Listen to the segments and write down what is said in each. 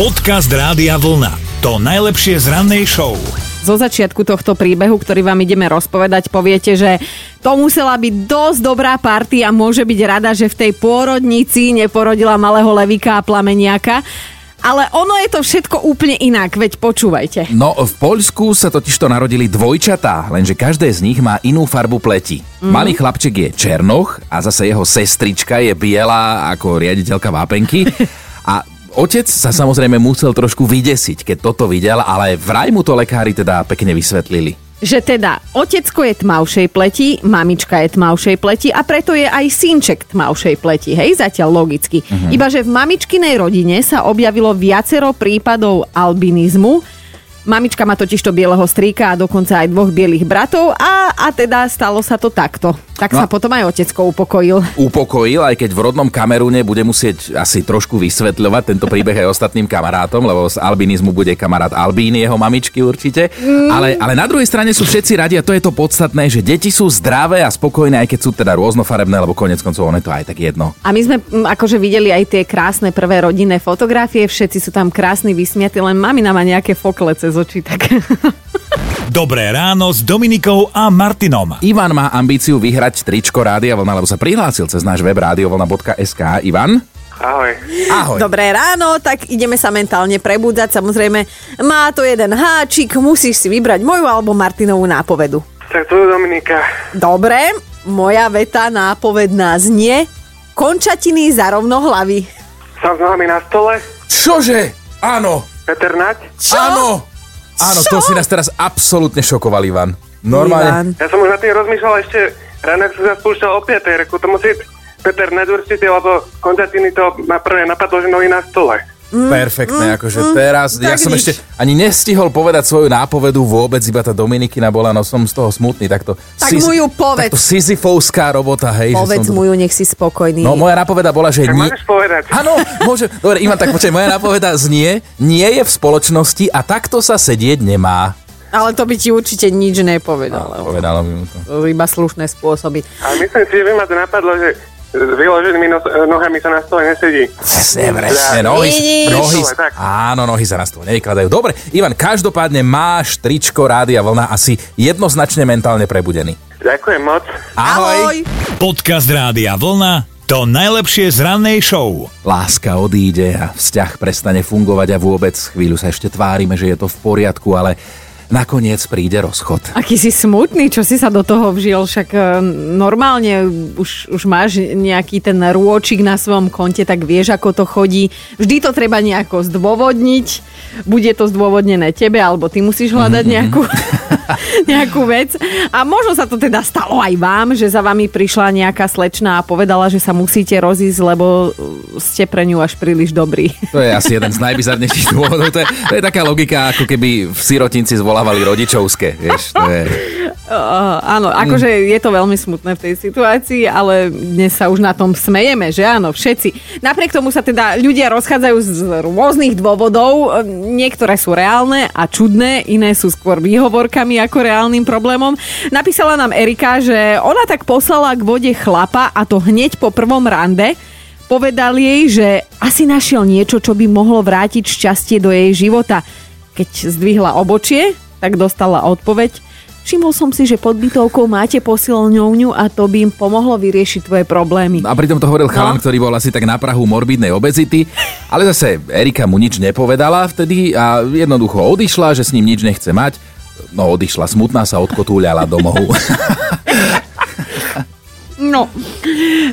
Podcast Rádia Vlna. To najlepšie z rannej show. zo začiatku tohto príbehu, ktorý vám ideme rozpovedať, poviete, že to musela byť dosť dobrá party a môže byť rada, že v tej pôrodnici neporodila malého levika a plameniaka. Ale ono je to všetko úplne inak, veď počúvajte. No, v Poľsku sa totižto narodili dvojčatá, lenže každé z nich má inú farbu pleti. Mm. Malý chlapček je černoch a zase jeho sestrička je biela ako riaditeľka vápenky. A Otec sa samozrejme musel trošku vydesiť, keď toto videl, ale vraj mu to lekári teda pekne vysvetlili. Že teda otecko je tmavšej pleti, mamička je tmavšej pleti a preto je aj synček tmavšej pleti, hej, zatiaľ logicky. Uh-huh. Iba, že v mamičkinej rodine sa objavilo viacero prípadov albinizmu, Mamička má totiž to bieleho strýka a dokonca aj dvoch bielých bratov a, a teda stalo sa to takto. Tak no. sa potom aj otecko upokojil. Upokojil, aj keď v rodnom Kamerúne bude musieť asi trošku vysvetľovať tento príbeh aj ostatným kamarátom, lebo z albinizmu bude kamarát Albín, jeho mamičky určite. Mm. Ale, ale na druhej strane sú všetci radi a to je to podstatné, že deti sú zdravé a spokojné, aj keď sú teda rôznofarebné, lebo konec koncov ono je to aj tak jedno. A my sme m, akože videli aj tie krásne prvé rodinné fotografie, všetci sú tam krásni, vysmiatí, len mamina má nejaké foklece z očí, tak... Dobré ráno s Dominikou a Martinom. Ivan má ambíciu vyhrať tričko Rádia Vlna, lebo sa prihlásil cez náš web radiovlna.sk. Ivan? Ahoj. Ahoj. Dobré ráno, tak ideme sa mentálne prebudzať. Samozrejme, má to jeden háčik, musíš si vybrať moju alebo Martinovú nápovedu. Tak tu Dominika. Dobre, moja veta nápovedná znie končatiny za rovno hlavy. Som s nami na stole. Čože? Áno. Peter Nať. Čo? Áno. Áno, Čo? to si nás teraz absolútne šokoval, Ivan. Normálne. Ivan. Ja som už nad tým rozmýšľal ešte ráno, ak som sa spúšťal o 5. reku. To musí Peter Nať určite, lebo končatiny to ma prvé napadlo, že nohy na stole. Perfektné, akože teraz, ja tak som nič. ešte ani nestihol povedať svoju nápovedu vôbec, iba tá Dominikina bola, no som z toho smutný, takto... Tak mu ju povedz. Takto Sisyfovská robota, hej. že Povedz som mu ju, nech si spokojný. No moja nápoveda bola, že Tak nie... môžeš povedať. Áno, môže. Dobre, Ivan, tak počkaj, moja nápoveda znie, nie je v spoločnosti a takto sa sedieť nemá. Ale to by ti určite nič nepovedal. lebo Povedala by mu to. to Iba slušné spôsoby. Ale myslím si, že by ma to napadlo, že s vyloženými nos- nohami sa na stole nesedí. Presne, presne, nohy, nohy, áno, nohy sa na stôl nevykladajú. Dobre, Ivan, každopádne máš tričko Rádia Vlna asi jednoznačne mentálne prebudený. Ďakujem moc. Ahoj. Podcast Rádia Vlna. To najlepšie z rannej show. Láska odíde a vzťah prestane fungovať a vôbec chvíľu sa ešte tvárime, že je to v poriadku, ale nakoniec príde rozchod. Aký si smutný, čo si sa do toho vžil, však e, normálne už, už máš nejaký ten rôčik na svojom konte, tak vieš, ako to chodí. Vždy to treba nejako zdôvodniť. Bude to zdôvodnené tebe, alebo ty musíš hľadať nejakú, nejakú vec. A možno sa to teda stalo aj vám, že za vami prišla nejaká slečna a povedala, že sa musíte rozísť, lebo e, ste pre ňu až príliš dobrí. To je asi jeden z najbizarnejších dôvodov. To je, to je taká logika, ako keby v sirotinci zvolávali rodičovské. Vieš, to je... Uh, áno, akože je to veľmi smutné v tej situácii, ale dnes sa už na tom smejeme, že áno, všetci. Napriek tomu sa teda ľudia rozchádzajú z rôznych dôvodov. Niektoré sú reálne a čudné, iné sú skôr výhovorkami ako reálnym problémom. Napísala nám Erika, že ona tak poslala k vode chlapa a to hneď po prvom rande. Povedal jej, že asi našiel niečo, čo by mohlo vrátiť šťastie do jej života. Keď zdvihla obočie, tak dostala odpoveď Všimol som si, že pod bytovkou máte posilňovňu a to by im pomohlo vyriešiť tvoje problémy. A pritom to hovoril No. chalan, ktorý bol asi tak na prahu morbidnej obezity, ale zase Erika mu nič nepovedala vtedy a jednoducho odišla, že s ním nič nechce mať. No odišla, smutná sa odkotúľala do mohu. No,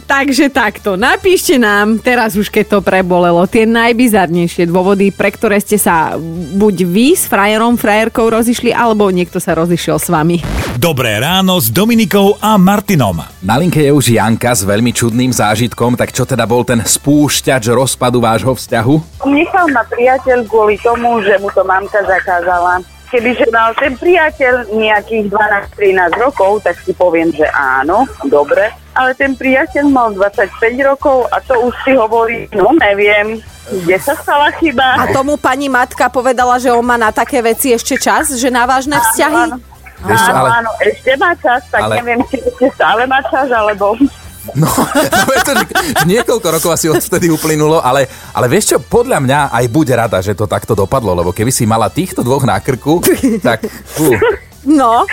takže takto. Napíšte nám, teraz už keď to prebolelo, tie najbizarnejšie dôvody, pre ktoré ste sa buď vy s frajerom, frajerkou rozišli, alebo niekto sa rozišiel s vami. Dobré ráno s Dominikou a Martinom. Na linke je už Janka s veľmi čudným zážitkom, tak čo teda bol ten spúšťač rozpadu vášho vzťahu? Nechal ma priateľ kvôli tomu, že mu to mamka zakázala. Kebyže mal ten priateľ nejakých 12-13 rokov, tak si poviem, že áno, dobre. Ale ten priateľ mal 25 rokov a to už si hovorí, no neviem, kde sa stala chyba. A tomu pani matka povedala, že on má na také veci ešte čas, že na vážne vzťahy? Áno, áno. Áno, ale- áno, ešte má čas, tak ale- neviem, či ešte stále má čas, alebo... No, no je to, že niekoľko rokov asi odtedy uplynulo, ale, ale vieš čo, podľa mňa aj buď rada, že to takto dopadlo, lebo keby si mala týchto dvoch na krku, tak... Fú, No,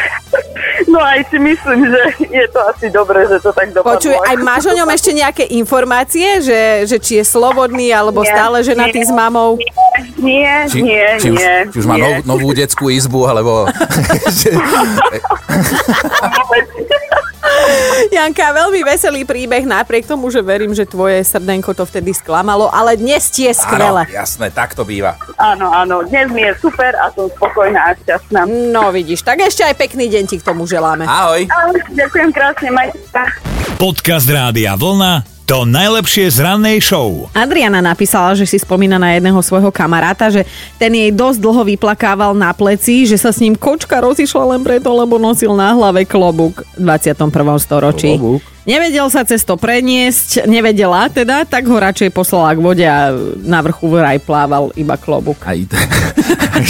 No aj si myslím, že je to asi dobré, že to tak dopadlo. počuj, aj máš o ňom ešte nejaké informácie, že, že či je slobodný, alebo Nie, stále ženatý nie. s mamou? Nie, či, nie, či, už, nie. či už má nie. nov, novú detskú izbu, alebo... Janka, veľmi veselý príbeh, napriek tomu, že verím, že tvoje srdenko to vtedy sklamalo, ale dnes ti je áno, skvelé. jasné, tak to býva. Áno, áno, dnes mi je super a som spokojná a šťastná. No vidíš, tak ešte aj pekný deň ti k tomu želáme. Ahoj. Ahoj, ďakujem krásne, majte sa. Podcast Rádia Vlna to najlepšie z rannej show. Adriana napísala, že si spomína na jedného svojho kamaráta, že ten jej dosť dlho vyplakával na pleci, že sa s ním kočka rozišla len preto, lebo nosil na hlave klobúk v 21. storočí. Klobúk? Nevedel sa cez to preniesť, nevedela teda, tak ho radšej poslala k vode a na vrchu vraj plával iba klobúk. Aj, t-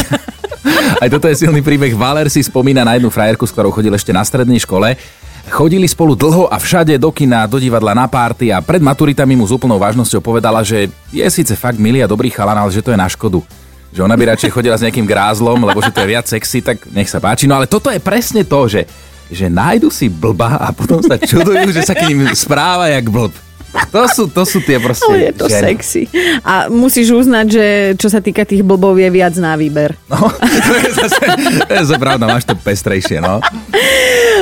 aj toto je silný príbeh. Valer si spomína na jednu frajerku, s ktorou chodil ešte na strednej škole. Chodili spolu dlho a všade do kina, do divadla, na párty a pred maturitami mu s úplnou vážnosťou povedala, že je síce fakt milý a dobrý chalan, ale že to je na škodu. Že ona by radšej chodila s nejakým grázlom, lebo že to je viac sexy, tak nech sa páči. No ale toto je presne to, že, že nájdu si blba a potom sa čudujú, že sa k ním správa jak blb. To sú, to sú tie proste Ale je to ženy. sexy. A musíš uznať, že čo sa týka tých blbov je viac na výber. No, to je zase, to je zase pravda, máš to pestrejšie, no.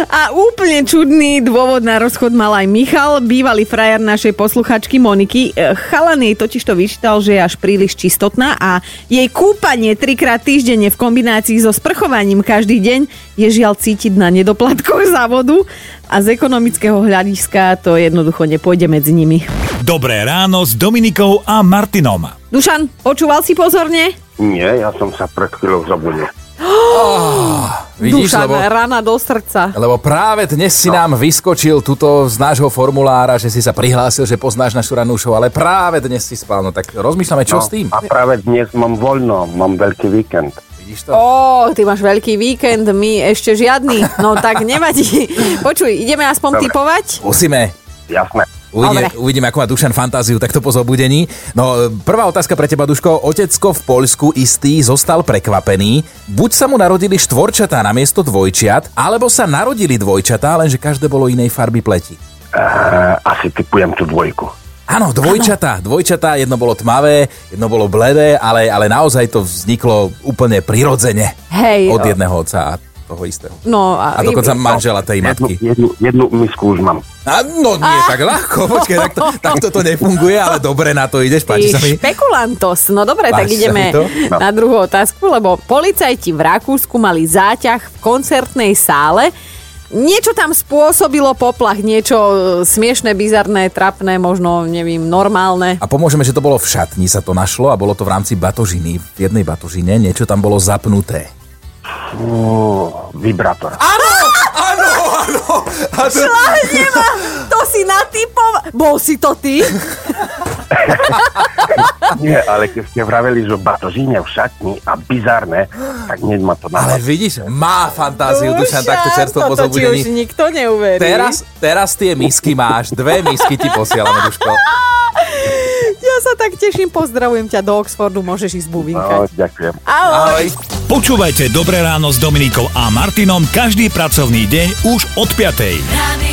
A úplne čudný dôvod na rozchod mal aj Michal, bývalý frajer našej posluchačky Moniky. E, Chalan jej totiž to vyčítal, že je až príliš čistotná a jej kúpanie trikrát týždenne v kombinácii so sprchovaním každý deň je žiaľ cítiť na nedoplatkoch závodu a z ekonomického hľadiska to jednoducho nepôjde medzi nimi. Dobré ráno s Dominikou a Martinom. Dušan, počúval si pozorne? Nie, ja som sa pred chvíľou zabudil. Vidíš, Dušan, lebo, rana do srdca. lebo práve dnes si nám vyskočil tuto z nášho formulára, že si sa prihlásil, že poznáš našu ranú show, ale práve dnes si spal, no tak rozmýšľame, čo No, s tým? A práve dnes mám voľno, mám veľký víkend. Vidíš to? Ó, ty máš veľký víkend, my ešte žiadny. No tak nevadí. Počuj, ideme aspoň Dobre. typovať? Musíme. Jasné. Uvidíme, Dobre. uvidíme, ako má Dušan fantáziu takto po zobudení. No, prvá otázka pre teba, Duško. Otecko v Poľsku istý zostal prekvapený. Buď sa mu narodili štvorčatá namiesto dvojčiat, alebo sa narodili dvojčatá, lenže každé bolo inej farby pleti. Uh, asi typujem tú dvojku. Áno, dvojčatá. Dvojčatá, jedno bolo tmavé, jedno bolo bledé, ale, ale naozaj to vzniklo úplne prirodzene. Hej. Od jedného otca a toho istého. No a, A dokonca manžela tej Jednu, matky. jednu, jednu misku už mám. A, no nie tak ľahko, počkej, takto, takto to nefunguje, ale dobre na to ideš, páči sa mi. špekulantos. No dobre, tak Páči sa ideme? No. na druhú otázku, lebo policajti v Rakúsku mali záťah v koncertnej sále. Niečo tam spôsobilo poplach, niečo e, smiešné, bizarné, trapné, možno, neviem, normálne. A pomôžeme, že to bolo v šatni, sa to našlo a bolo to v rámci batožiny. V jednej batožine niečo tam bolo zapnuté. Fú, vibrátor. Áno, áno, áno. Ma, to si natypoval. Bol si to ty? Nie, ale keď ste vraveli, že batožíne v šatni a bizarné, tak hneď ma to ale napadlo. vidíš, má fantáziu Dušan takto čerstvo po toto ti už zobudení. nikto neuverí. Teraz, teraz tie misky máš, dve misky ti posielame, Duško. Ja sa tak teším, pozdravujem ťa do Oxfordu, môžeš ísť No, buvinkať. ďakujem. Ahoj. Ahoj. Počúvajte Dobré ráno s Dominikou a Martinom každý pracovný deň už od 5.